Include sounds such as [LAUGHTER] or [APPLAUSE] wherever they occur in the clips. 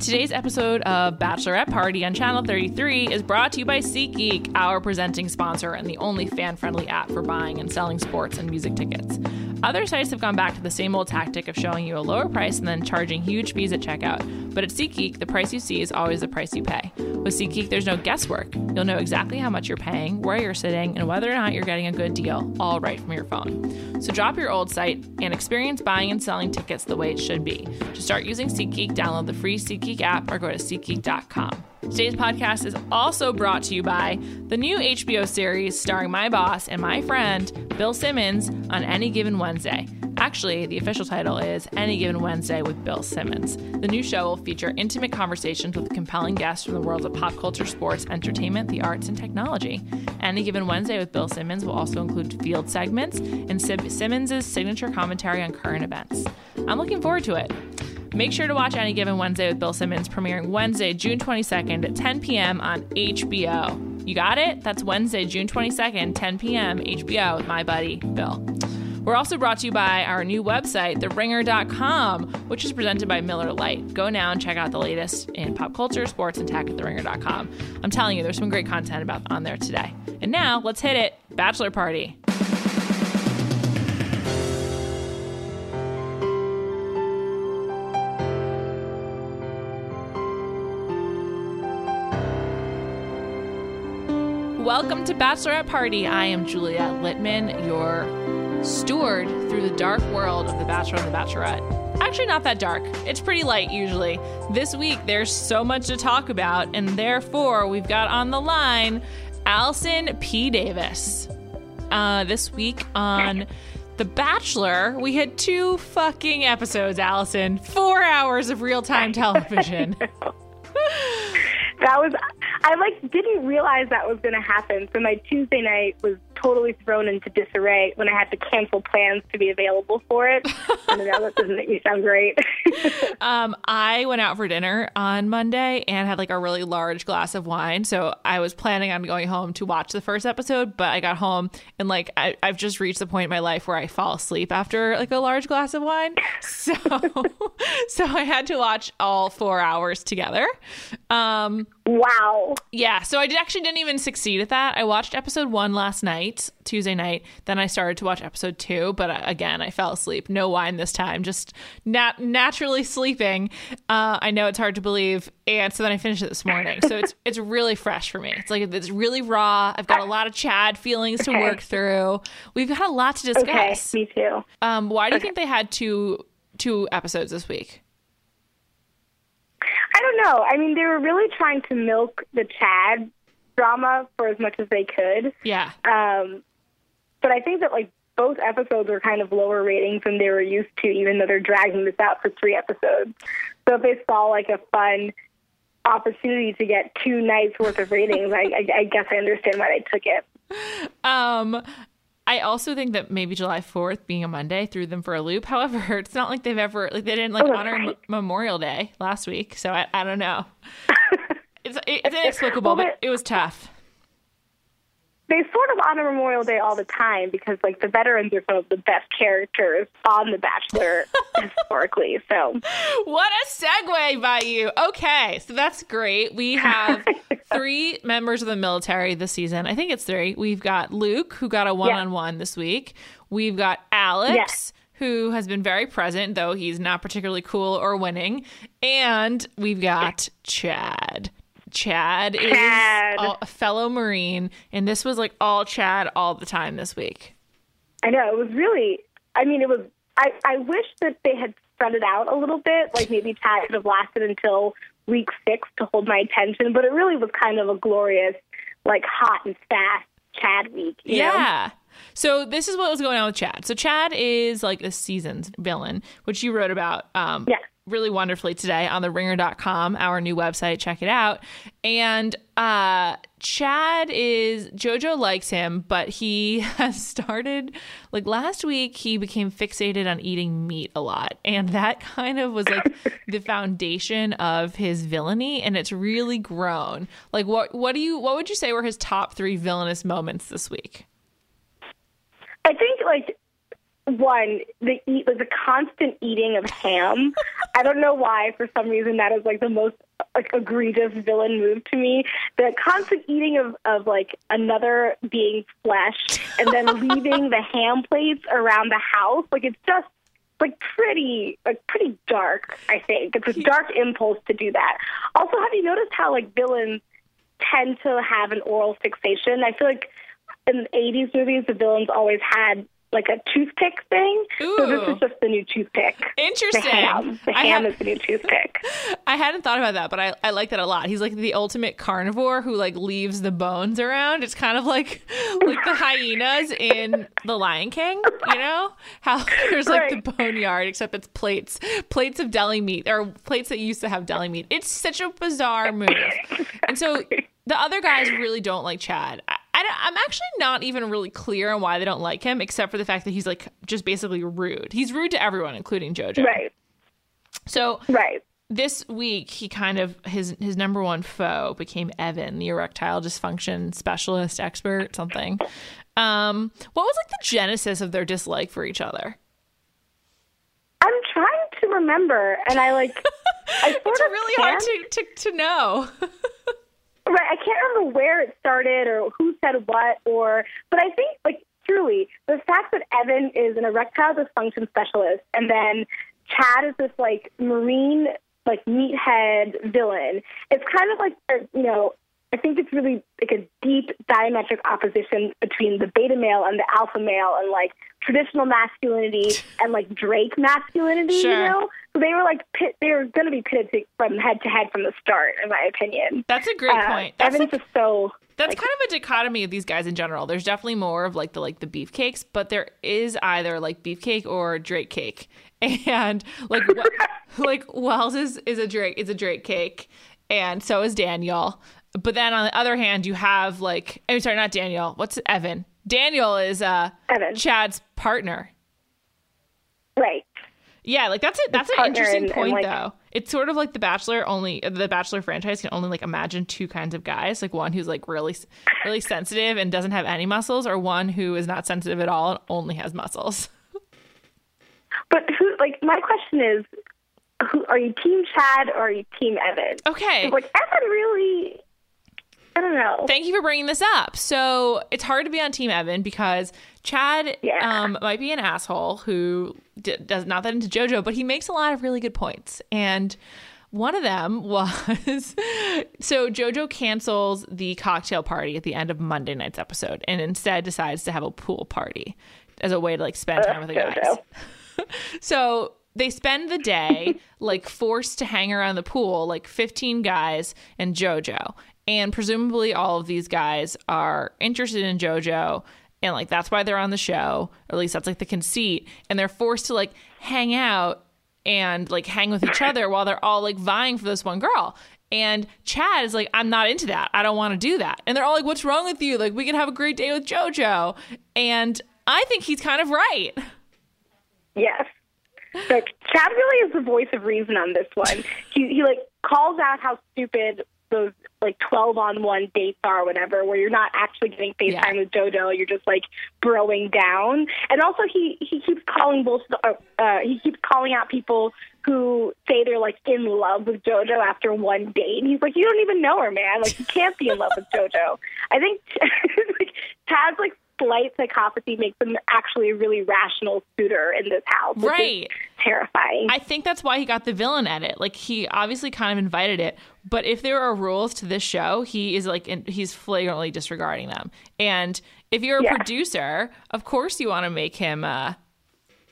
Today's episode of Bachelorette Party on Channel 33 is brought to you by SeatGeek, our presenting sponsor and the only fan friendly app for buying and selling sports and music tickets. Other sites have gone back to the same old tactic of showing you a lower price and then charging huge fees at checkout. But at SeatGeek, the price you see is always the price you pay. With SeatGeek, there's no guesswork. You'll know exactly how much you're paying, where you're sitting, and whether or not you're getting a good deal, all right from your phone. So drop your old site and experience buying and selling tickets the way it should be. To start using SeatGeek, download the free SeatGeek app or go to SeatGeek.com. Today's podcast is also brought to you by the new HBO series starring my boss and my friend, Bill Simmons, on Any Given Wednesday. Actually, the official title is Any Given Wednesday with Bill Simmons. The new show will feature intimate conversations with compelling guests from the worlds of pop culture, sports, entertainment, the arts, and technology. Any Given Wednesday with Bill Simmons will also include field segments and Simmons' signature commentary on current events. I'm looking forward to it. Make sure to watch Any Given Wednesday with Bill Simmons, premiering Wednesday, June 22nd at 10 p.m. on HBO. You got it? That's Wednesday, June 22nd, 10 p.m. HBO with my buddy, Bill. We're also brought to you by our new website, theringer.com, which is presented by Miller Lite. Go now and check out the latest in pop culture, sports, and tech at theringer.com. I'm telling you, there's some great content about on there today. And now, let's hit it. Bachelor party. Welcome to Bachelorette Party. I am Juliet Litman, your steward through the dark world of The Bachelor and the Bachelorette. Actually, not that dark. It's pretty light usually. This week, there's so much to talk about, and therefore, we've got on the line Allison P. Davis. Uh, this week on The Bachelor, we had two fucking episodes, Allison. Four hours of real time television. [LAUGHS] that was I like didn't realize that was going to happen. So my Tuesday night was totally thrown into disarray when I had to cancel plans to be available for it. [LAUGHS] and now that doesn't make me sound great. [LAUGHS] um, I went out for dinner on Monday and had like a really large glass of wine. So I was planning on going home to watch the first episode, but I got home and like I, I've just reached the point in my life where I fall asleep after like a large glass of wine. [LAUGHS] So so I had to watch all four hours together. Um, wow. Yeah. So I actually didn't even succeed at that. I watched episode one last night Tuesday night. Then I started to watch episode two, but uh, again, I fell asleep. No wine this time, just nat- naturally sleeping. Uh, I know it's hard to believe, and so then I finished it this morning. So it's it's really fresh for me. It's like it's really raw. I've got a lot of Chad feelings okay. to work through. We've got a lot to discuss. Okay, me too. Um, why do you think they had two two episodes this week? I don't know. I mean, they were really trying to milk the Chad drama for as much as they could. Yeah. Um, but I think that like both episodes are kind of lower ratings than they were used to, even though they're dragging this out for three episodes. So if they saw like a fun opportunity to get two nights worth of ratings, I, I, I guess I understand why they took it. [LAUGHS] Um, I also think that maybe July 4th being a Monday threw them for a loop. [LAUGHS] However, it's not like they've ever like they didn't like oh, honor right. M- Memorial Day last week, so I, I don't know. [LAUGHS] It's it's inexplicable, well, but it was tough. They sort of honor Memorial Day all the time because, like, the veterans are some of the best characters on The Bachelor [LAUGHS] historically. So, what a segue by you. Okay, so that's great. We have [LAUGHS] three members of the military this season. I think it's three. We've got Luke, who got a one-on-one yeah. this week. We've got Alex. Yeah who has been very present, though he's not particularly cool or winning. And we've got Chad. Chad, Chad. is a fellow Marine, and this was like all Chad all the time this week. I know it was really. I mean, it was. I I wish that they had spread it out a little bit. Like maybe Chad could have lasted until week six to hold my attention, but it really was kind of a glorious, like hot and fast Chad week. yeah. Know? So this is what was going on with Chad. So Chad is like the season's villain, which you wrote about. Um, yeah really wonderfully today on the ringer.com, our new website. Check it out. And uh, Chad is, JoJo likes him, but he [LAUGHS] has started, like last week, he became fixated on eating meat a lot. And that kind of was like [LAUGHS] the foundation of his villainy. And it's really grown. Like, what, what do you, what would you say were his top three villainous moments this week? I think, like, one, the eat like the constant eating of ham. I don't know why. For some reason, that is like the most like egregious villain move to me. The constant eating of of like another being flesh, and then [LAUGHS] leaving the ham plates around the house. Like it's just like pretty like pretty dark. I think it's a dark impulse to do that. Also, have you noticed how like villains tend to have an oral fixation? I feel like in the 80s movies, the villains always had like a toothpick thing. So this is just the new toothpick. Interesting. The ham. The I ham is the new toothpick. [LAUGHS] I hadn't thought about that, but I, I like that a lot. He's like the ultimate carnivore who like leaves the bones around. It's kind of like [LAUGHS] like the hyenas in The Lion King, you know? How [LAUGHS] there's like the boneyard, except it's plates. Plates of deli meat or plates that used to have deli meat. It's such a bizarre move. And so the other guys really don't like Chad. I, I'm actually not even really clear on why they don't like him, except for the fact that he's like just basically rude. He's rude to everyone, including JoJo. Right. So Right. this week he kind of his his number one foe became Evan, the erectile dysfunction specialist expert, something. Um, what was like the genesis of their dislike for each other? I'm trying to remember, and I like. I [LAUGHS] sort It's of really can't. hard to, to to know. [LAUGHS] Right. I can't remember where it started or who said what or but I think like truly the fact that Evan is an erectile dysfunction specialist and then Chad is this like marine like meathead villain. It's kind of like you know, I think it's really like a deep diametric opposition between the beta male and the alpha male and like traditional masculinity [LAUGHS] and like Drake masculinity, Sure. you know? So they were like pit they were gonna be pitted to, from head to head from the start, in my opinion. That's a great Uh, point. That's Evan's like, just so that's like, kind of a dichotomy of these guys in general. There's definitely more of like the like the beefcakes, but there is either like beefcake or Drake cake. [LAUGHS] And like [LAUGHS] like Wells is is a Drake is a Drake cake, and so is Daniel. But then on the other hand, you have like I'm sorry, not Daniel. What's Evan? Daniel is uh Evan. Chad's partner. right. Yeah, like that's it. That's an interesting and- and, point, like- though. It's sort of like The Bachelor. Only the Bachelor franchise can only like imagine two kinds of guys, like one who's like really, really sensitive and doesn't have any muscles, or one who is not sensitive at all and only has muscles. [LAUGHS] But who like my question is who are you team Chad or are you team Evan? Okay, Like Evan really I don't know. thank you for bringing this up. So it's hard to be on Team Evan because Chad Yeah. um, might be an asshole who d- does not that into JoJo, but he makes a lot of really good points. And one of them [LAUGHS] was so JoJo cancels the cocktail party at the end of Monday night's episode and instead decides to have a pool party as a way to like spend time with the guys. [LAUGHS] So they spend the day like forced to hang around the pool, like 15 guys and JoJo. And presumably all of these guys are interested in JoJo. And like that's why they're on the show, or at least that's like the conceit. And they're forced to like hang out and like hang with each other while they're all like vying for this one girl. And Chad is like, I'm not into that. I don't want to do that. And they're all like, What's wrong with you? Like, we can have a great day with JoJo. And I think he's kind of right. Yes. Like Chad really is the voice of reason on this one. He he like calls out how stupid those like twelve on one dates are, or whatever, where you're not actually getting FaceTime Yeah. with JoJo, you're just like broing down. And also he he keeps calling bullshit. Uh, uh, he keeps calling out people who say they're like in love with JoJo after one date. And he's like, you don't even know her, man. Like you can't be in love with JoJo. [LAUGHS] I think [LAUGHS] like, Chad's like slight psychopathy makes him actually a really rational suitor in this house. which is Right. Terrifying. I think that's why he got the villain edit. Like he obviously kind of invited it, but if there are rules to this show, he is like in, he's flagrantly disregarding them. And if you're a Yeah. producer, of course you want to make him uh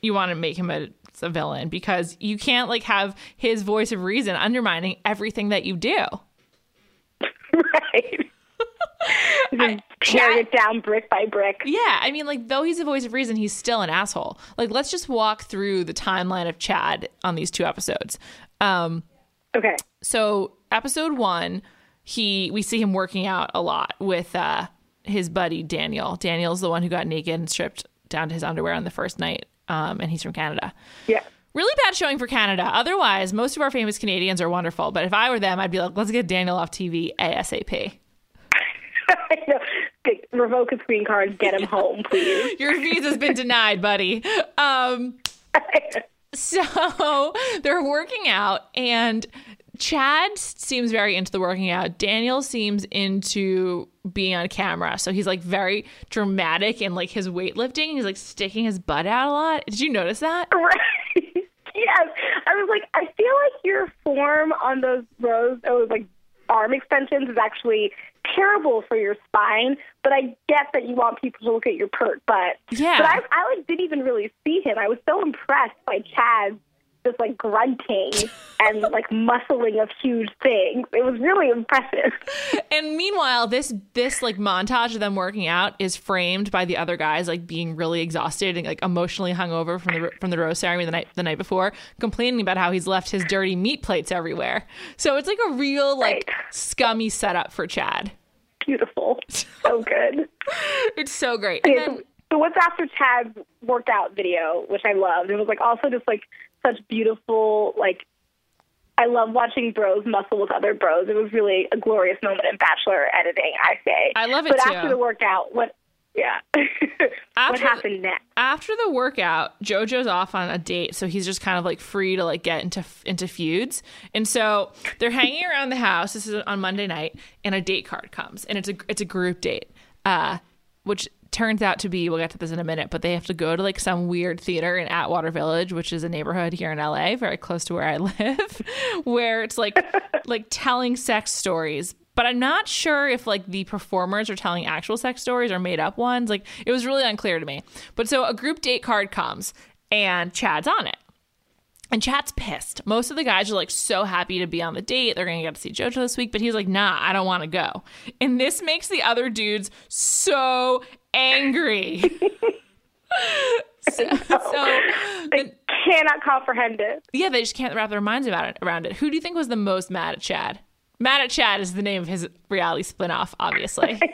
you want to make him a, a villain because you can't like have his voice of reason undermining everything that you do. [LAUGHS] right. [LAUGHS] I- Tearing Chad- it down brick by brick. Yeah, I mean, like though he's the voice of reason, he's still an asshole. Like, let's just walk through the timeline of Chad on these two episodes. Um, Okay. so episode one, he we see him working out a lot with uh, his buddy Daniel. Daniel's the one who got naked and stripped down to his underwear on the first night, um, and he's from Canada. Yeah. Really bad showing for Canada. Otherwise, most of our famous Canadians are wonderful. But if I were them, I'd be like, let's get Daniel off TV ASAP. [LAUGHS] I know. revoke his green card, get him home, please. Your visa's been denied, buddy. Um, [LAUGHS] so [LAUGHS] they're working out, and Chad seems very into the working out. Daniel seems into being on camera. So he's like very dramatic and like his weightlifting. He's like sticking his butt out a lot. Did you notice that? Right. yes. I was like, I feel like your form on those rows, those like arm extensions is actually terrible for your spine, but I get that you want people to look at your pert butt. Yeah. But I, I like didn't even really see him. I was so impressed by Chad's just like grunting and like muscling of huge things. It was really impressive. [LAUGHS] And meanwhile, this this like montage of them working out is framed by the other guys like being really exhausted and like emotionally hungover from the from the rose ceremony the night the night before, complaining about how he's left his dirty meat plates everywhere. So it's like a real like Right. scummy setup for Chad. Beautiful. So good. [LAUGHS] It's so great. And then- so what's after Chad's workout video, which I loved? It was like also just like such beautiful like I love watching bros muscle with other bros. It was really a glorious moment in Bachelor editing, I say. I love it But too. after the workout, what yeah. [LAUGHS] what happened next? after the workout, JoJo's off on a date, so he's just kind of like free to like get into into feuds. And so they're hanging [LAUGHS] around the house. This is on Monday night, and a date card comes, and it's a it's a group date, uh, which turns out to be we'll get to this in a minute, but they have to go to like some weird theater in Atwater Village, which is a neighborhood here in LA, very close to where I [LAUGHS] live, where it's like [LAUGHS] like telling sex stories but I'm not sure if like the performers are telling actual sex stories or made up ones. Like it was really unclear to me. But so a group date card comes and Chad's on it. And Chad's pissed. Most of the guys are like so happy to be on the date. They're going to get to see JoJo this week, but he's like, nah, I don't want to go. And this makes the other dudes so angry. [LAUGHS] so, so They cannot comprehend it. yeah, they just can't wrap their minds about it around it. Who do you think was the most mad at Chad? Mad at Chad is the name of his reality spin-off, obviously. [LAUGHS]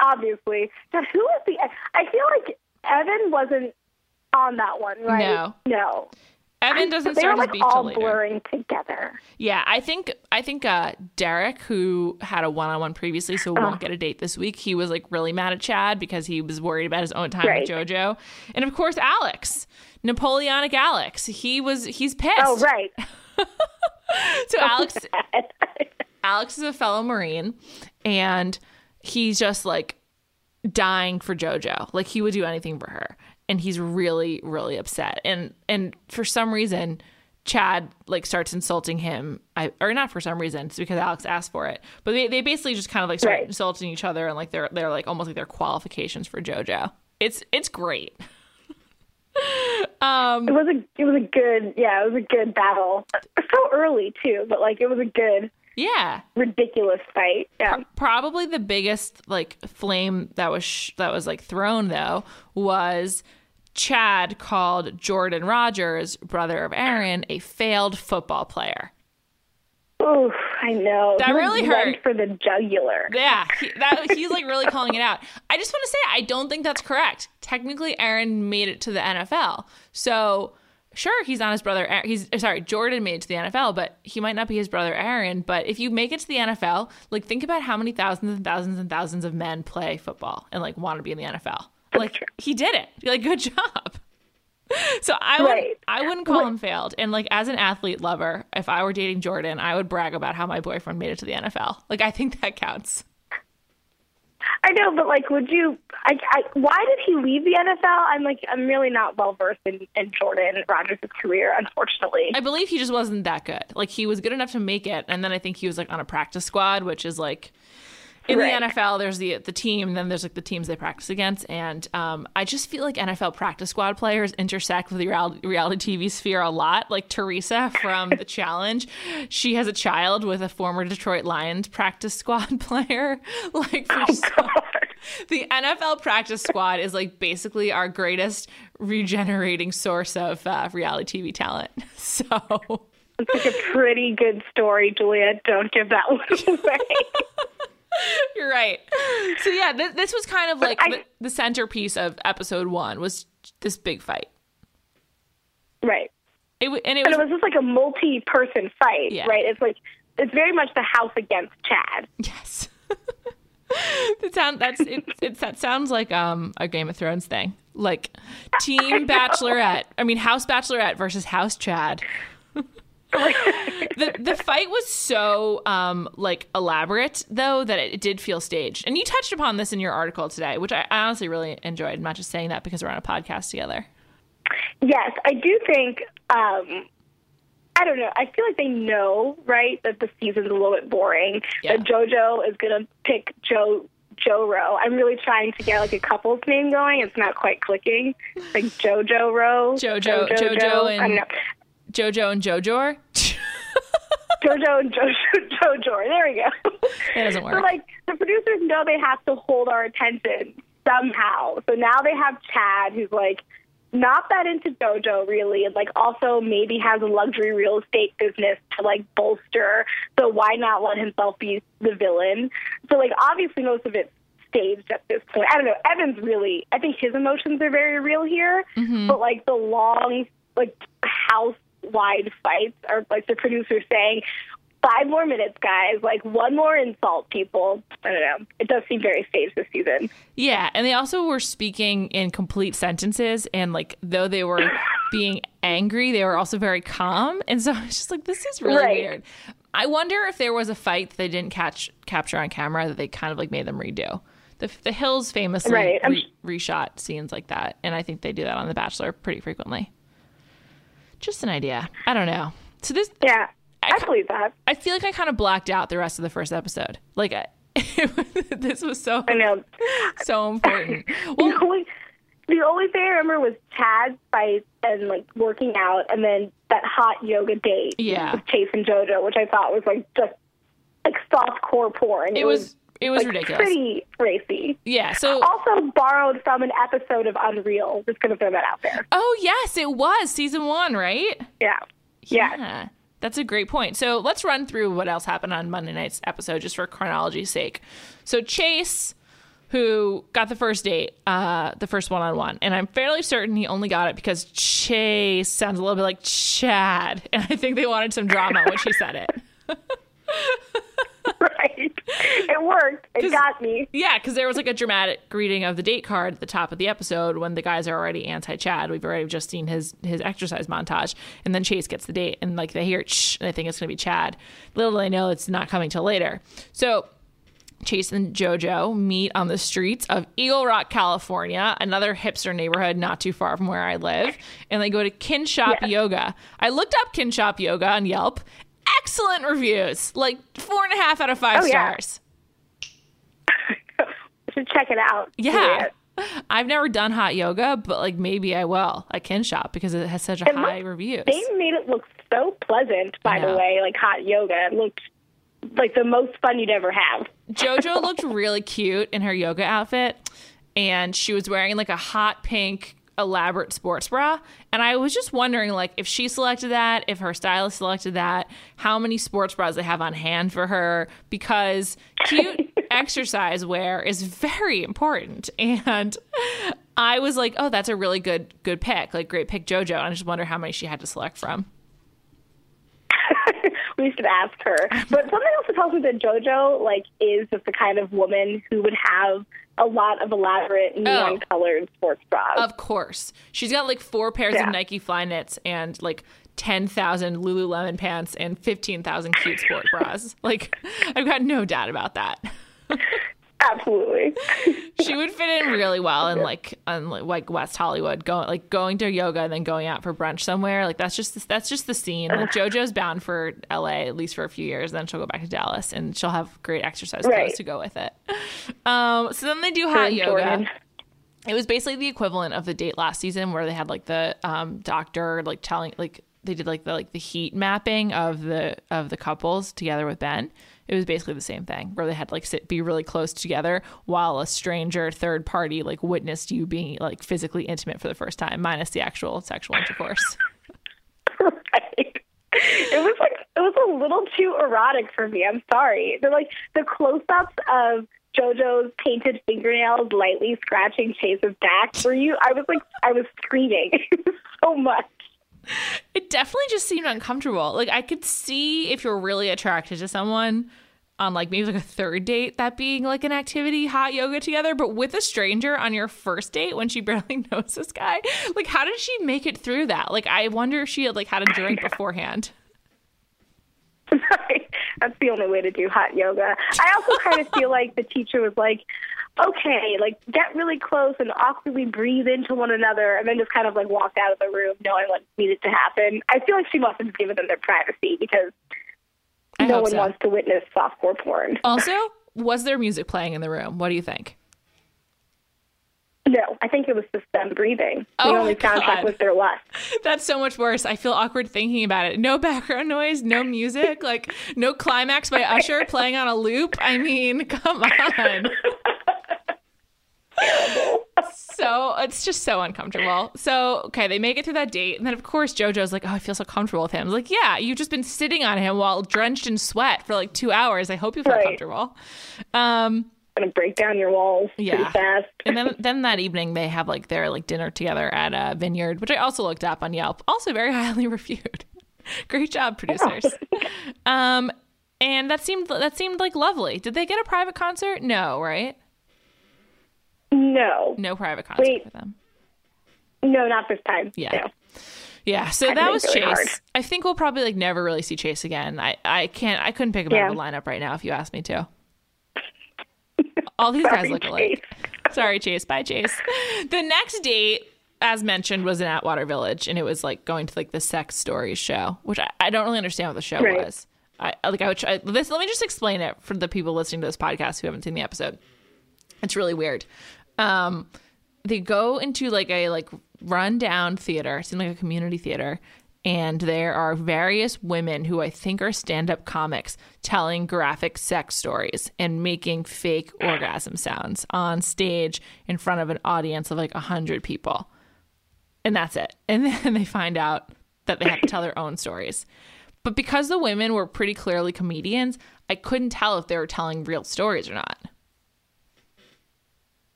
Obviously. Now who was the I feel like Evan wasn't on that one, right? No. No. Evan doesn't they were start like his till all later. blurring together. Yeah, I think I think uh, Derek, who had a one-on-one previously, so Oh. won't get a date this week. He was like really mad at Chad because he was worried about his own time Right. with JoJo, and of course Alex, Napoleonic Alex. He was he's pissed. Oh right. [LAUGHS] So Alex [LAUGHS] Alex is a fellow Marine, and he's just like dying for JoJo. Like he would do anything for her, and he's really, really upset. And and for some reason, Chad like starts insulting him. I or not for some reason. It's because Alex asked for it. But they, they basically just kind of like start Right. insulting each other, and like they're they're like almost like their qualifications for JoJo. It's it's great. [LAUGHS] um, It was a it was a good yeah, it was a good battle. So early too, but like it was a good Yeah. ridiculous fight. Yeah. probably the biggest like flame that was sh- that was like thrown though was Chad called Jordan Rodgers, brother of Aaron, a failed football player. Oh, I know. That He, really hurt. for the jugular. Yeah, he, that [LAUGHS] he's like really calling it out. I just want to say I don't think that's correct. Technically, Aaron made it to the NFL, so sure he's not his brother. He's sorry, Jordan made it to the NFL, but he might not be his brother Aaron. But if you make it to the NFL, like think about how many thousands and thousands and thousands of men play football and like want to be in the NFL. Like true. he did it. Like good [LAUGHS] job. So I would Right. I wouldn't call him failed. And like as an athlete lover, if I were dating Jordan, I would brag about how my boyfriend made it to the NFL. Like I think that counts. I know, but like, would you? I, I, why did he leave the NFL? I'm like, I'm really not well versed in, in Jordan Rodgers' career, unfortunately. I believe he just wasn't that good. Like he was good enough to make it, and then I think he was like on a practice squad, which is like in Right. the NFL. There's the the team, then there's like the teams they practice against, and um, I just feel like NFL practice squad players intersect with the reality, TV sphere a lot. Like Teresa from The Challenge, she has a child with a former Detroit Lions practice squad [LAUGHS] player. Like for the NFL practice squad is like basically our greatest regenerating source of uh, reality TV talent. [LAUGHS] So. It's like a pretty good story, Julia. Don't give that one [LAUGHS] away. [LAUGHS] You're right. So yeah, th- this was kind of like I- the, the centerpiece of episode one was this big fight. right. It w- and it And was, it was just like a multi-person fight, Yeah. right? It's like it's very much the house against Chad. yes. [LAUGHS] It sound that's it, it. That sounds like um a Game of Thrones thing, like [LAUGHS] Team Bachelorette. I mean, House Bachelorette versus House Chad. The the fight was so um like elaborate though that it did feel staged. And you touched upon this in your article today, which I, I honestly really enjoyed. I'm not just saying that because we're on a podcast together. Yes, I do think. Um, I don't know. I feel like they know, right, that the season's a little bit boring. Yeah. That JoJo is gonna pick Joe Joe Rowe. I'm really trying to get like a couple's name going. It's not quite clicking. Like JoJo Rowe. JoJo, JoJo, and don't. JoJo and JoJo. JoJo and JoJo [LAUGHS] JoJo. There we go. It doesn't work. So like the producers know they have to hold our attention somehow. So now they have Chad, who's like not that into JoJo really, and like also maybe has a luxury real estate business to like bolster. So why not let himself be the villain? So like obviously most of it's staged at this point. I don't know. Evan's really. I think his emotions are very real here, mm-hmm. but like the long like house wide fights are like the producer saying. Five more minutes, guys. Like one more insult, people. I don't know. It does seem very staged this season. Yeah, and they also were speaking in complete sentences, and like though they were [LAUGHS] being angry, they were also very calm. And so [LAUGHS] it's just like this is really Right. weird. I wonder if there was a fight that they didn't catch capture on camera that they kind of like made them redo. The the Hills famously Right, re- reshot scenes like that, and I think they do that on The Bachelor pretty frequently. Just an idea. I don't know. So this Yeah, I I believe that. I feel like I kind of blacked out the rest of the first episode. Like I, [LAUGHS] this was so I know. so important. [LAUGHS] the only the only thing I remember was Chad's fight and like working out, and then that hot yoga date Yeah. with Chase and JoJo, which I thought was like just like soft core porn. it was it was like, ridiculous. pretty racy. Yeah. So Also borrowed from an episode of Unreal. Just gonna throw that out there. oh yes, it was season one, right? Yeah. Yeah. Yeah. That's a great point. So let's run through what else happened on Monday night's episode just for chronology's sake. So Chase, who got the first date, uh, the first one on one, and I'm fairly certain he only got it because Chase sounds a little bit like Chad. [LAUGHS] And I think they wanted some drama when she said it. [LAUGHS] [LAUGHS] right. It worked. It got me. Yeah, because there was like a dramatic reading of the date card at the top of the episode when the guys are already anti-Chad. We've already just seen his his exercise montage, and then Chase gets the date, and like they hear shh, and they think it's gonna be Chad. Little they know it's not coming till later. So Chase and JoJo meet on the streets of Eagle Rock, California, another hipster neighborhood not too far from where I live, and they go to Kinship Yes. Yoga. I looked up Kinship Yoga on Yelp. Excellent reviews, like four and a half out of five Oh, yeah. stars. [LAUGHS] should check it out. Yeah. I've never done hot yoga, but like maybe I will. I can shop because it has such a It high looked- reviews. They made it look so pleasant, by the way, like hot yoga. It looked like the most fun you'd ever have. [LAUGHS] Jojo looked really cute in her yoga outfit, and she was wearing like a hot pink elaborate sports bra. And I was just wondering, like, if she selected that, if her stylist selected that, how many sports bras they have on hand for her, because cute [LAUGHS] exercise wear is very important. And I was like, oh, that's a really good good pick, like great pick, Jojo. And I just wonder how many she had to select from. [LAUGHS] we should ask her. But something else that tells me that JoJo like is just the kind of woman who would have a lot of elaborate neon Oh. colored sports bras. Of course. She's got like four pairs Yeah. of Nike Flyknits and like 10,000 Lululemon pants and 15,000 cute sport bras. Like, I've got no doubt about that. Absolutely. [LAUGHS] She would fit in really well in like on like West Hollywood, going like going to yoga and then going out for brunch somewhere. Like that's just that's just the scene. Like [SIGHS] JoJo's bound for LA at least for a few years, then she'll go back to Dallas and she'll have great exercise clothes Right. to go with it. Um, so then they do hot yoga. Jordan. It was basically the equivalent of the date last season where they had like the um, doctor like telling like they did like the like the heat mapping of the of the couples together with Ben. It was basically the same thing where they had to, like sit be really close together while a stranger third party like witnessed you being like physically intimate for the first time minus the actual sexual intercourse. [LAUGHS] right. It was like it was a little too erotic for me. I'm sorry. They're like the close-ups of JoJo's painted fingernails lightly scratching Chase's back. Were you? I was like, I was screaming [LAUGHS] so much. It definitely just seemed uncomfortable. Like I could see if you're really attracted to someone, on like maybe like a third date that being like an activity, hot yoga together, but with a stranger on your first date when she [LAUGHS] barely knows this guy. Like, how did she make it through that? Like, I wonder if she had like had a drink beforehand. [LAUGHS] [LAUGHS] That's the only way to do hot yoga. I also kind of feel like the teacher was like, okay, like get really close and awkwardly breathe into one another, and then just kind of like walked out of the room knowing what needed to happen. I feel like she must have given them their privacy because I no one so. wants to witness softcore porn. Also, was there music playing in the room? What do you think? No, I think it was just them breathing. The Oh only my God. soundtrack was their lust. [LAUGHS] That's so much worse. I feel awkward thinking about it. No background noise, no music, like no climax by [LAUGHS] Usher playing on a loop. I mean, come on. [LAUGHS] So it's just so uncomfortable. So okay, they make it through that date, and then of course JoJo's like, "Oh, I feel so comfortable with him." I was like, "Yeah, you've just been sitting on him while drenched in sweat for like two hours. I hope you feel Right. comfortable." Um, Gonna break down your walls Yeah. fast. and then then that evening they have like their like dinner together at a vineyard, which I also looked up on Yelp. Also very [LAUGHS] highly reviewed. Great job, producers. um, and that seemed that seemed like lovely. Did they get a private concert? No, right? No, No private concert Wait. for them. no, not this time. Yeah. No. Yeah, so that was really Chase. hard. I think we'll probably like never really see Chase again. I I can't I couldn't pick him out of the lineup right now if you asked me to. [LAUGHS] All these guys Sorry, look alike. Chase. [LAUGHS] Sorry, Chase. Bye, Chase. [LAUGHS] The next date, as mentioned, was in Atwater Village, and it was like going to like the sex stories show, which I, I don't really understand what the show Right. was. I I- like I would try, this. Let me just explain it for the people listening to this podcast who haven't seen the episode. It's really weird. Um, they go into like a like rundown theater, it seems like a community theater, and there are various women who I think are stand-up comics telling graphic sex stories and making fake orgasm sounds on stage in front of an audience of like a hundred people. And that's it. [LAUGHS] And then they find out that they have to tell their own stories. But because the women were pretty clearly comedians, I couldn't tell if they were telling real stories or not.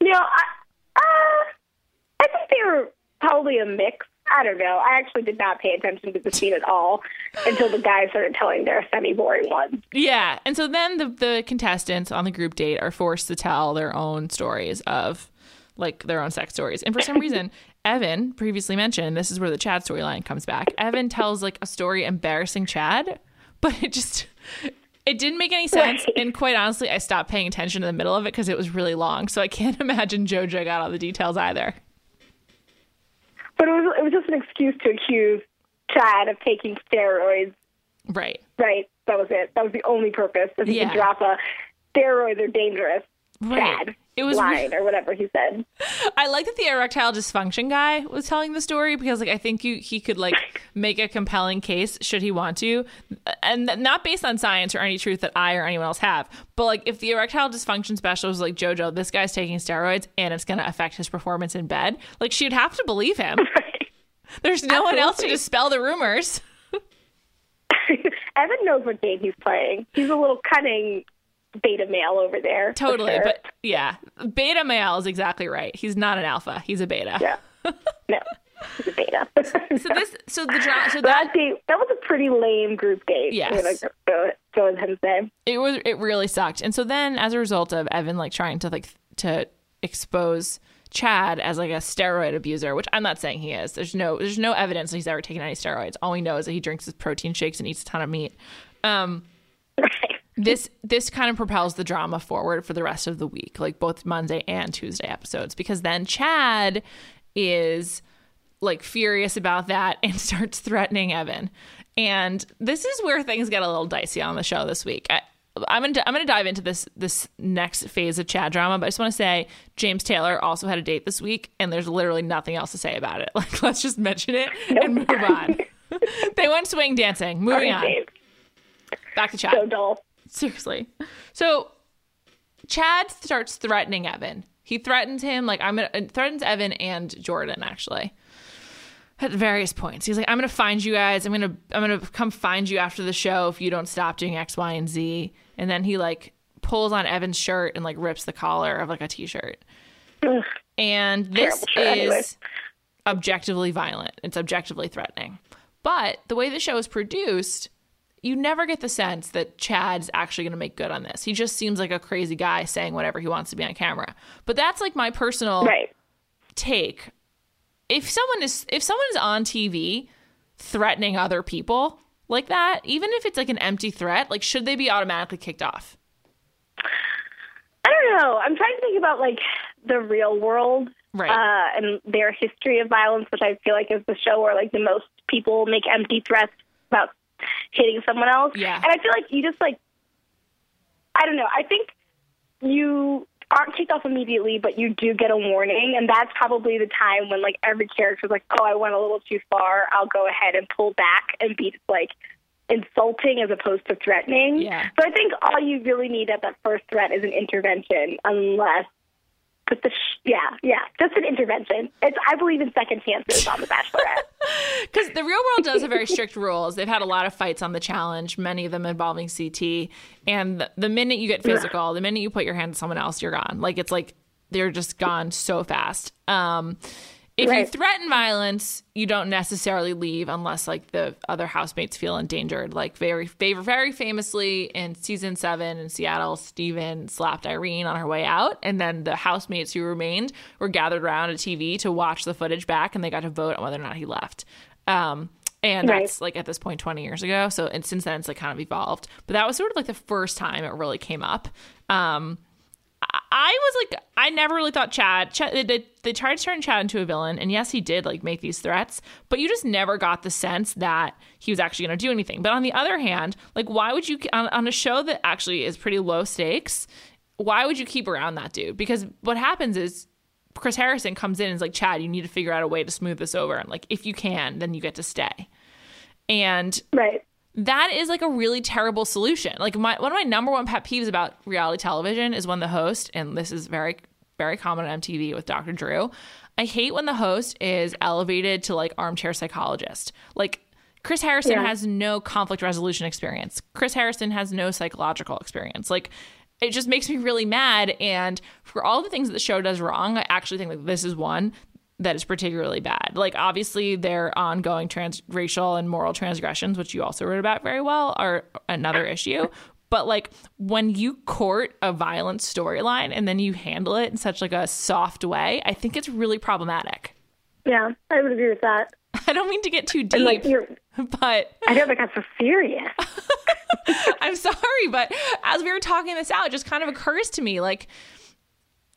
Know, I, uh, I think they were probably a mix. I don't know. I actually did not pay attention to the scene at all until the guys started telling their semi-boring ones. Yeah. And so then the, the contestants on the group date are forced to tell their own stories of like their own sex stories. And for some reason, [LAUGHS] Evan, previously mentioned, this is where the Chad storyline comes back. Evan tells like a story embarrassing Chad, but it just it didn't make any sense. Right. And quite honestly, I stopped paying attention in the middle of it because it was really long. So I can't [LAUGHS] imagine JoJo got all the details either. But it was it was just an excuse to accuse Chad of taking steroids. Right. Right? That was it. That was the only purpose. If he Yeah. could drop a steroids are dangerous. Right. It was line or whatever he said. [LAUGHS] I like that the erectile dysfunction guy was telling the story because, like, I think you he could like [LAUGHS] make a compelling case should he want to, and not based on science or any truth that I or anyone else have. But like, if the erectile dysfunction specialist was like JoJo, this guy's taking steroids and it's going to affect his performance in bed, like she'd have to believe him. [LAUGHS] There's no one else to dispel the rumors. Evan knows what game he's playing. He's a little cunning beta male over there. Totally, sure. but yeah, beta male is exactly right. He's not an alpha; he's a beta. yeah, [LAUGHS] no, he's a beta. So this, so the drama, so that that date that was a pretty lame group date. Yes. Go, go with him say. it was it really sucked and so then as a result of evan like trying to like to expose chad as like a steroid abuser which i'm not saying he is there's no there's no evidence that he's ever taken any steroids all we know is that he drinks his protein shakes and eats a ton of meat um [LAUGHS] Right. This this kind of propels the drama forward for the rest of the week like both monday and tuesday episodes because then chad is like furious about that and [LAUGHS] starts threatening evan and this is where things get a little dicey on the show this week I, I'm gonna I'm gonna dive into this this next phase of Chad drama, but I just want to say James Taylor also had a date this week, and there's literally nothing else to say about it. [LAUGHS] Like, let's just mention it and move on. [LAUGHS] they went swing dancing. Moving on. Dave, Back to Chad. So dull. [LAUGHS] Seriously. So Chad starts threatening Evan. He threatens him like I'm gonna uh, threatens Evan and Jordan actually at various points. He's like, I'm gonna find you guys. I'm gonna I'm gonna come find you after the show if you don't stop doing X, Y, and Z. And then he like pulls on Evan's shirt and like rips the collar of like a t-shirt. Ugh. And this show anyway. is objectively violent. It's objectively threatening. But the way the show is produced, you never get the sense that Chad's actually going to make good on this. He just seems like a crazy guy saying whatever he wants to be on camera. But that's like my personal Right. take. If someone is if someone is on TV threatening other people like that, even if it's like an empty threat, like should they be automatically kicked off? I don't know. I'm trying to think about like the real world Right. uh, and their history of violence, which I feel like is the show where like the most people make empty threats about hitting someone else. Yeah. And I feel like you just like I don't know. I think you aren't kicked off immediately, but you do get a warning, and that's probably the time when like every character's like, "Oh, I went a little too far. I'll go ahead and pull back and be like insulting as opposed to threatening." Yeah. So I think all you really need at that first threat is an intervention, unless. But the sh- yeah, yeah, just an intervention. It's I believe in second chances on The Bachelorette. [LAUGHS] Because the real world does have very strict rules. They've had a lot of fights on the challenge, many of them involving CT. And the, the minute you get physical, the minute you put your hand to someone else, you're gone. Like it's like they're just gone so fast. Um, if you threaten violence, you don't necessarily leave unless like the other housemates feel endangered. Like very, very, very famously in season seven in Seattle, Stephen slapped Irene on her way out, and then the housemates who remained were gathered around a TV to watch the footage back, and they got to vote on whether or not he left. Um, and Right. that's like at this point 20 years ago. So and since then it's like kind of evolved. But that was sort of like the first time it really came up. Um, I- was like, I never really thought Chad. Chad they, they tried to turn Chad into a villain, and yes, he did like make these threats, but you just never got the sense that he was actually going to do anything. But on the other hand, like, why would you on, on a show that actually is pretty low stakes? Why would you keep around that dude? Because what happens is Chris Harrison comes in and is like, Chad, you need to figure out a way to smooth this over, and like, if you can, then you get to stay. And right. That is like a really terrible solution. Like my one of my number one pet peeves about reality television is when the host, and this is very very common on MTV with Dr. Drew. I hate when the host is elevated to like armchair psychologist. Like Chris Harrison Yeah. has no conflict resolution experience. Chris Harrison has no psychological experience. Like it just makes me really mad and for all the things that the show does wrong, I actually think that this is one that is particularly bad. Like obviously their ongoing trans racial and moral transgressions, which you also wrote about very well, are another issue. But like when you court a violent storyline and then you handle it in such like a soft way, I think it's really problematic. Yeah, I would agree with that. [LAUGHS] I don't mean to get too deep, like [LAUGHS] but I know that got so serious. [LAUGHS] I'm sorry, but as we were talking this out, it just kind of occurs to me like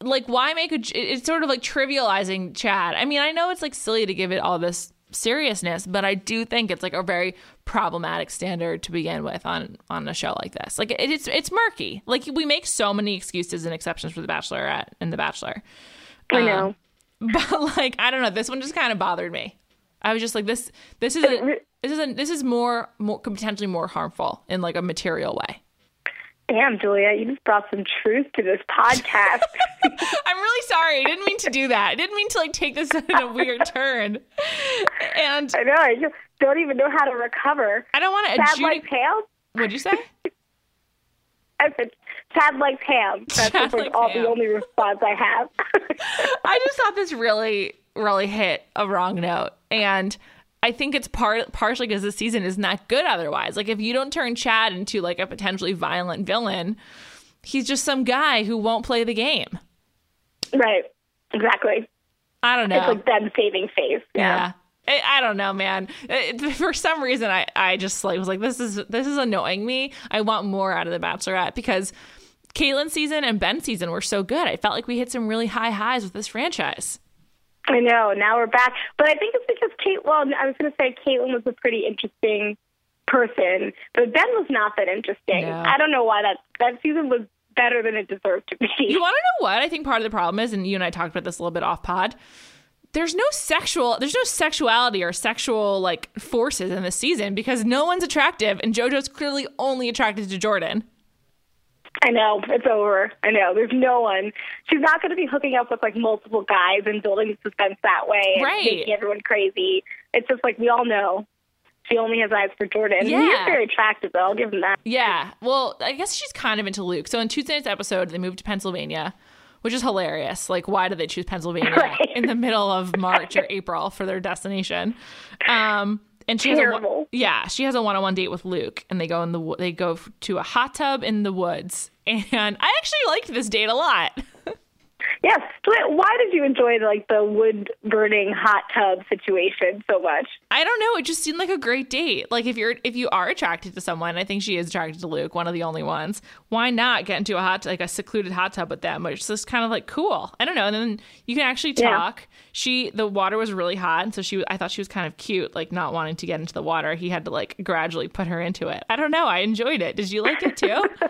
like why make a it's sort of like trivializing Chad. I mean, I know it's like silly to give it all this seriousness, but I do think it's like a very problematic standard to begin with on on a show like this. Like it, it's it's murky. Like we make so many excuses and exceptions for the Bachelorette and the Bachelor. I know. Um, [LAUGHS] but like I don't know, this one just kind of bothered me. I was just like this this is a, this is a, this is more more potentially more harmful in like a material way. Damn, Julia, you just brought some truth to this podcast. [LAUGHS] I'm really sorry. I didn't mean to do that. I didn't mean to like take this in a weird turn. And I know. I just don't even know how to recover. I don't want to Sad like. Pam? What'd you say? [LAUGHS] I said, sad like Pam. That's like, like all Pam. the only response I have. [LAUGHS] I just thought this really, really hit a wrong note, and I think it's part partially because the season is not good. Otherwise, like if you don't turn Chad into like a potentially violent villain, he's just some guy who won't play the game. right. Exactly. I don't know. It's like them saving face. Yeah. I, I don't know, man. It- for some reason, I, I just like was like, this is this is annoying me. I want more out of the Bachelorette because Kaitlyn's season and Ben's season were so good. I felt like we hit some really high highs with this franchise. I know. Now we're back, but I think it's because Kate. Well, I was going to say Kaitlyn was a pretty interesting person, but Ben was not that interesting. No. I don't know why that that season was better than it deserved to be. You want to know what I think part of the problem is, and you and I talked about this a little bit off pod. There's no sexual, there's no sexuality or sexual like forces in this season because no one's attractive, and JoJo's clearly only attracted to Jordan. I know it's over. I know there's no one. She's not going to be hooking up with like multiple guys and building suspense that way and Right. making everyone crazy. It's just like we all know she only has eyes for Jordan. And He is Yeah. very attractive, though. I'll give him that. Yeah. Well, I guess she's kind of into Luke. So in Tuesday's episode, they moved to Pennsylvania, which is hilarious. Like, why did they choose Pennsylvania [LAUGHS] Right. in the middle of March or April for their destination? Um, and she has a Terrible. yeah, she has a one-on-one date with Luke, and they go in the they go to a hot tub in the woods, [LAUGHS] and I actually liked this date a lot. Yes. Why- Why did you enjoy like the wood burning hot tub situation so much? I don't know. It just seemed like a great date. Like if you're if you are attracted to someone, I think she is attracted to Luke, one of the only ones. Why not get into a hot like a secluded hot tub with them? Which is kind of like cool. I don't know. And then you can actually Yeah. talk. She the water was really hot, and so she I thought she was kind of cute, like not wanting to get into the water. He had to like gradually put her into it. I don't know. I enjoyed it. Did you like it too? [LAUGHS]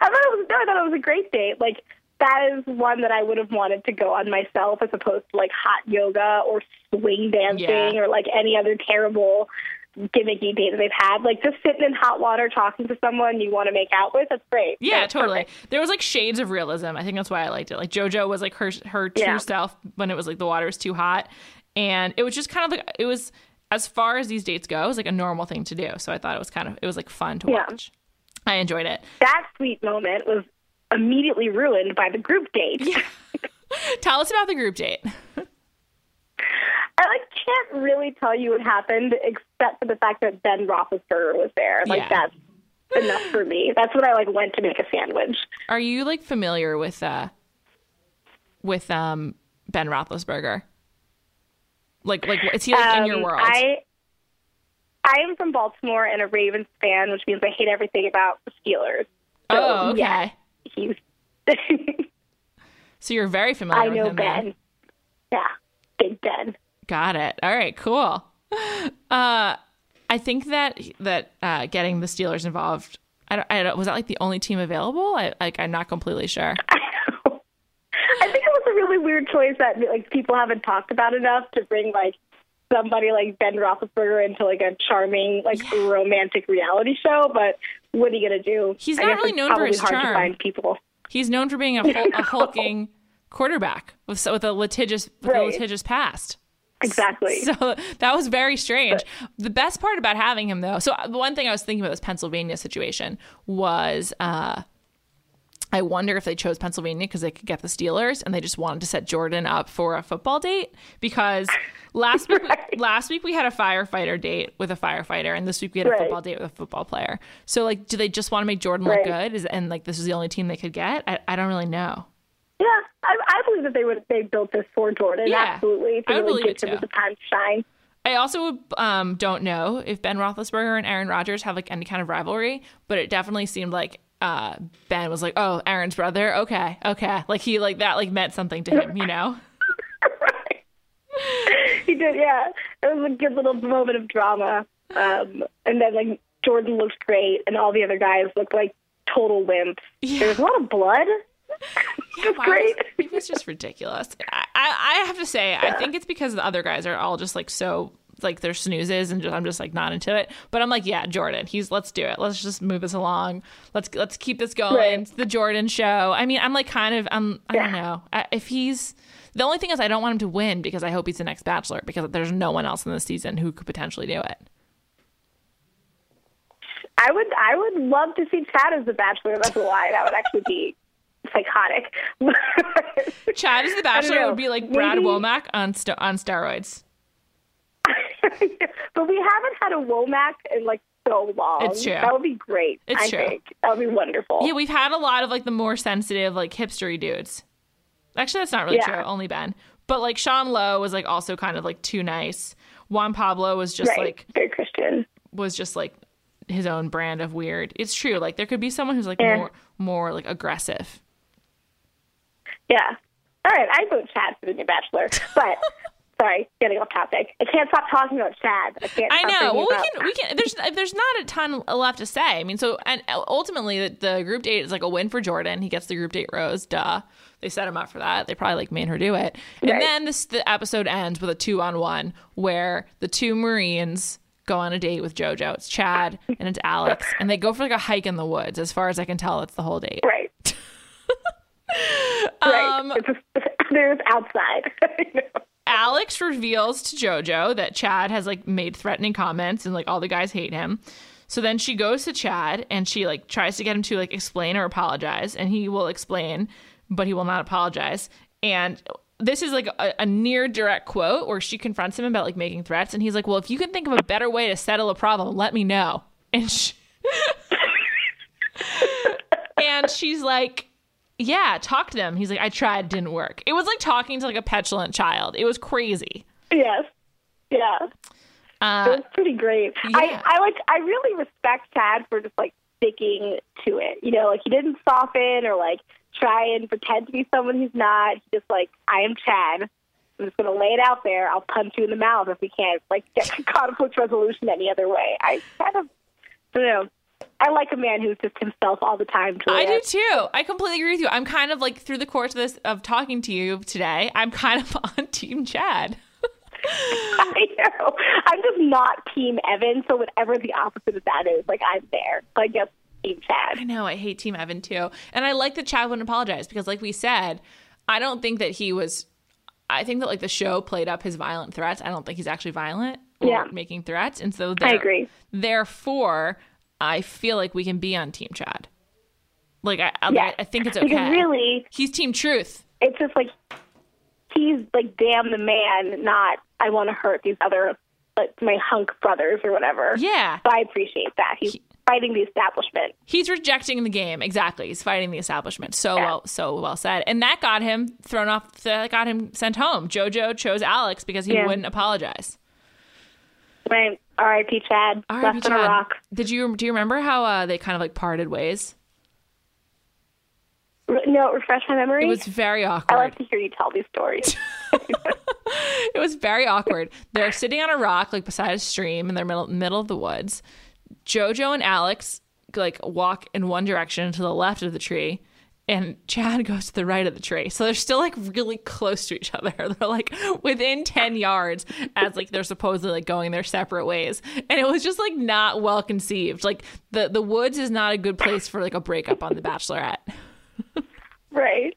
I thought it was no, I thought it was a great date. Like that is one that I would have wanted to go on myself as opposed to like hot yoga or swing dancing Yeah. or like any other terrible gimmicky date that they've had. Like just sitting in hot water talking to someone you want to make out with, that's great. Yeah, That's totally. perfect. There was like shades of realism. I think that's why I liked it. Like JoJo was like her her true Yeah. self when it was like the water was too hot, and it was just kind of like it was as far as these dates go, it was like a normal thing to do. So I thought it was kind of it was like fun to Yeah. watch. I enjoyed it. That sweet moment was immediately ruined by the group date. [LAUGHS] Tell us about the group date. I like can't really tell you what happened except for the fact that Ben Roethlisberger was there. Like Yeah. that's enough for me. That's when I like went to make a sandwich. Are you like familiar with uh with um Ben Roethlisberger? Like like is he like in your Um, world? I I am from Baltimore and a Ravens fan, which means I hate everything about the Steelers. So, oh, okay. yeah, he's. [LAUGHS] So you're very familiar I with know him. then. Ben. Yeah, Big Ben. Got it. All right, cool. [LAUGHS] Uh, I think that that uh, getting the Steelers involved. I don't, I don't, was that like the only team available? I like I'm not completely sure. [LAUGHS] I think it was a really weird choice that like people haven't talked about enough to bring like somebody like Ben Roethlisberger into like a charming like romantic reality show. But what are you gonna do? He's I not really known for his hard charm. to find people. He's known for being a, hul- a hulking [LAUGHS] quarterback with with a litigious with a litigious past. Exactly. [LAUGHS] So that was very strange. The best part about having him, though, so uh, the one thing I was thinking about this Pennsylvania situation was uh, I wonder if they chose Pennsylvania because they could get the Steelers and they just wanted to set Jordan up for a football date because last week [LAUGHS] Right. last week we had a firefighter date with a firefighter and this week we had a Right. football date with a football player. So like, do they just want to make Jordan look good? Is and like this is the only team they could get? I, I don't really know. Yeah, I, I believe that they would they built this for Jordan. Yeah, absolutely, I would really believe it too. the time to shine. I also um, don't know if Ben Roethlisberger and Aaron Rodgers have like any kind of rivalry, but it definitely seemed like uh, Ben was like, "Oh, Aaron's brother. Okay, okay." Like he like that like meant something to him, you know? [LAUGHS] he did, yeah. It was a good little moment of drama. Um, and then like Jordan looked great, and all the other guys looked like total wimps. Yeah. There was a lot of blood. Yeah, [LAUGHS] great. it was just ridiculous. I, I, I have to say, I think it's because the other guys are all just like so like they're snoozes, and just, I'm just like not into it. But I'm like, yeah, Jordan. He's let's do it. Let's just move this along. Let's let's keep this going. Right. It's the Jordan show. I mean, I'm like kind of I'm I don't know I, if he's. The only thing is, I don't want him to win because I hope he's the next Bachelor because there's no one else in the season who could potentially do it. I would, I would love to see Chad as the Bachelor. That's a lie. That would actually be psychotic. [LAUGHS] Chad as the Bachelor would be like Brad Maybe- Womack on st- on steroids. [LAUGHS] but we haven't had a Womack in like so long. It's true. That would be great. It's I true. think that would be wonderful. Yeah, we've had a lot of like the more sensitive, like hipstery dudes. Actually, that's not really Yeah. true. Only Ben. But like Sean Lowe was like also kind of like too nice. Juan Pablo was just right. like Very Christian. was just like his own brand of weird. It's true. Like there could be someone who's like Yeah. more more like aggressive. Yeah. All right, I vote Chad for the new Bachelor. But [LAUGHS] sorry, getting off topic. I can't stop talking about Chad. I can't. I know. Well, we can we can. There's there's not a ton left to say. I mean, so and ultimately the, the group date is like a win for Jordan. He gets the group date rose. Duh. They set him up for that. They probably like made her do it. And Right. then this the episode ends with a two on one where the two Marines go on a date with JoJo. It's Chad and it's Alex, [LAUGHS] and they go for like a hike in the woods. As far as I can tell, it's the whole date. Right. [LAUGHS] right. Um, It's just, [LAUGHS] there's outside. Alex reveals to JoJo that Chad has like made threatening comments and like all the guys hate him. So then she goes to Chad and she like tries to get him to like explain or apologize and he will explain, but he will not apologize. And this is like a, a near direct quote where she confronts him about like making threats, and he's like, "Well, if you can think of a better way to settle a problem, let me know." And she, [LAUGHS] and she's like, "Yeah, talk to them." He's like, "I tried, didn't work." It was like talking to like a petulant child. It was crazy. Yes. Yeah. Uh, it was pretty great. yeah. I, I like I really respect Chad for just like sticking to it. You know, like he didn't soften or like try and pretend to be someone he's not. He just like, I am Chad. I'm just gonna lay it out there. I'll punch you in the mouth if we can't like get [LAUGHS] conflict resolution any other way. I kind of don't know. I like a man who's just himself all the time. I do too. I completely agree with you. I'm kind of like through the course of this of talking to you today, I'm kind of [LAUGHS] on Team Chad. [LAUGHS] I know. I'm just not Team Evan, so whatever the opposite of that is, like I'm there. So I guess Team Chad. I know. I hate Team Evan too, and I like that Chad wouldn't apologize because, like we said, I don't think that he was. I think that like the show played up his violent threats. I don't think he's actually violent or Yeah. making threats, and so I agree. Therefore, I feel like we can be on Team Chad. Like I, I, Yes. I think it's [LAUGHS] okay. Because really, he's Team Truth. it's just like he's like damn the man, not I want to hurt these other like my hunk brothers or whatever. Yeah. So I appreciate that. He's fighting the establishment. He's rejecting the game. Exactly. He's fighting the establishment. So Yeah. well, so well said. And that got him thrown off. That got him sent home. JoJo chose Alex because he Yeah. wouldn't apologize. Right. R.I.P. Chad. R.I.P. Left on a rock. Did you do you remember how uh, they kind of like parted ways? No, refresh my memory. It was very awkward. I like to hear you tell these stories. [LAUGHS] [LAUGHS] it was very awkward. They're sitting on a rock, like beside a stream in the middle middle of the woods. Jojo and Alex like walk in one direction to the left of the tree, and Chad goes to the right of the tree. So they're still like really close to each other. [LAUGHS] They're like within ten yards as like they're supposedly like going their separate ways. And it was just like not well conceived. Like the the woods is not a good place for like a breakup on The Bachelorette. [LAUGHS] right.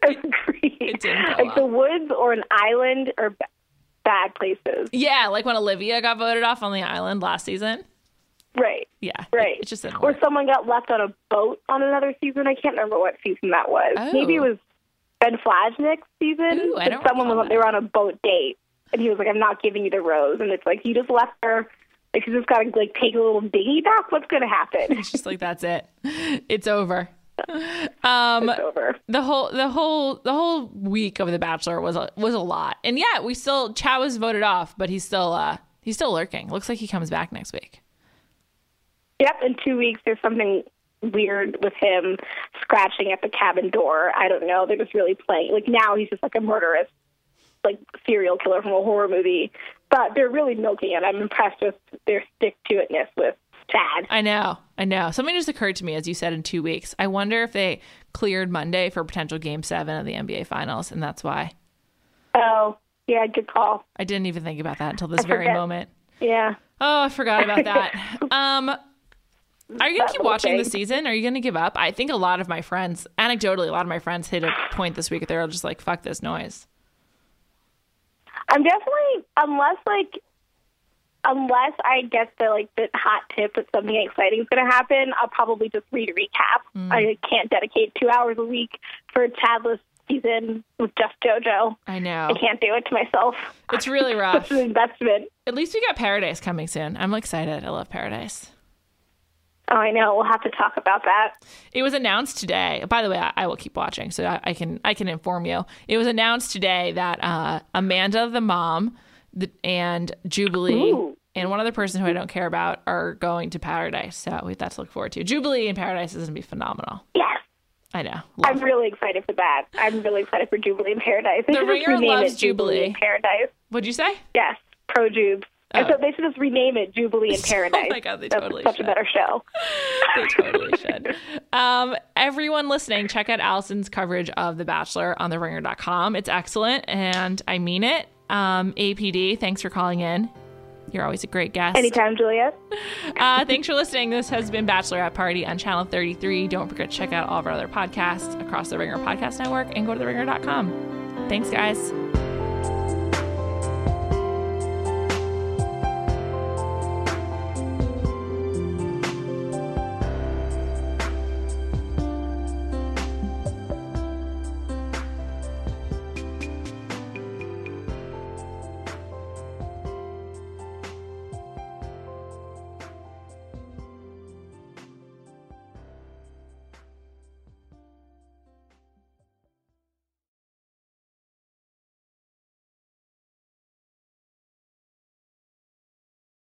[LAUGHS] Agreed. like the woods or an island or bad places. Yeah, like when Olivia got voted off on the island last season. Right. Yeah, Right. It, it just didn't or someone got left on a boat on another season. I can't remember what season that was. Oh. Maybe it was Ben Flajnik's season. Ooh, I don't someone was on, they were on a boat date, and he was like, "I'm not giving you the rose," and it's like you just left her. Like you just got to like take a little dinghy back. What's going to happen? It's [LAUGHS] just like that's it. It's over. Um, It's over. the whole the whole the whole week of The Bachelor was a, was a lot, and yeah, we still Chad was voted off, but he's still uh he's still lurking. Looks like he comes back next week. Yep. In two weeks, there's something weird with him scratching at the cabin door. I don't know. They're just really playing. Like now, he's just like a murderous, like serial killer from a horror movie. But they're really milking it. I'm impressed with their stick to itness with Chad. I know, I know. Something just occurred to me as you said in two weeks. I wonder if they cleared Monday for potential Game Seven of the NBA Finals, and that's why Oh, yeah, good call. I didn't even think about that until this very moment. Yeah. Oh, I forgot about that. [LAUGHS] Um, are you gonna keep [LAUGHS] watching the season? Are you gonna give up? I think a lot of my friends, anecdotally, a lot of my friends hit a point this week. They're all just like, "Fuck this noise." I'm definitely unless like unless I get the like the hot tip that something exciting is going to happen, I'll probably just read a recap. Mm. I can't dedicate two hours a week for a Chadless season with just JoJo. I know I can't do it to myself. it's really [LAUGHS] rough. It's an investment. At least we got Paradise coming soon. I'm excited. I love Paradise. Oh, I know. We'll have to talk about that. It was announced today. By the way, I, I will keep watching, so I, I can I can inform you. It was announced today that uh, Amanda, the mom, the, and Jubilee, Ooh. and one other person who I don't care about are going to Paradise. So we have that to look forward to. Jubilee in Paradise is going to be phenomenal. Yes. I know. I'm really excited for that. I'm really excited for Jubilee in Paradise. The Ringer loves Jubilee Jubilee. in Paradise. What'd you say? Yes, pro Jubes. And Oh. so they should just rename it Jubilee in Paradise. [LAUGHS] oh my God, they That's totally such should. a better show. [LAUGHS] they totally should. Um, everyone listening, check out Allison's coverage of The Bachelor on TheRinger.com. It's excellent, and I mean it. Um, APD, thanks for calling in. You're always a great guest. Anytime, Juliet. [LAUGHS] Uh, thanks for listening. This has been Bachelorette Party on Channel 33. Don't forget to check out all of our other podcasts across the Ringer Podcast Network and go to TheRinger.com. Thanks, guys.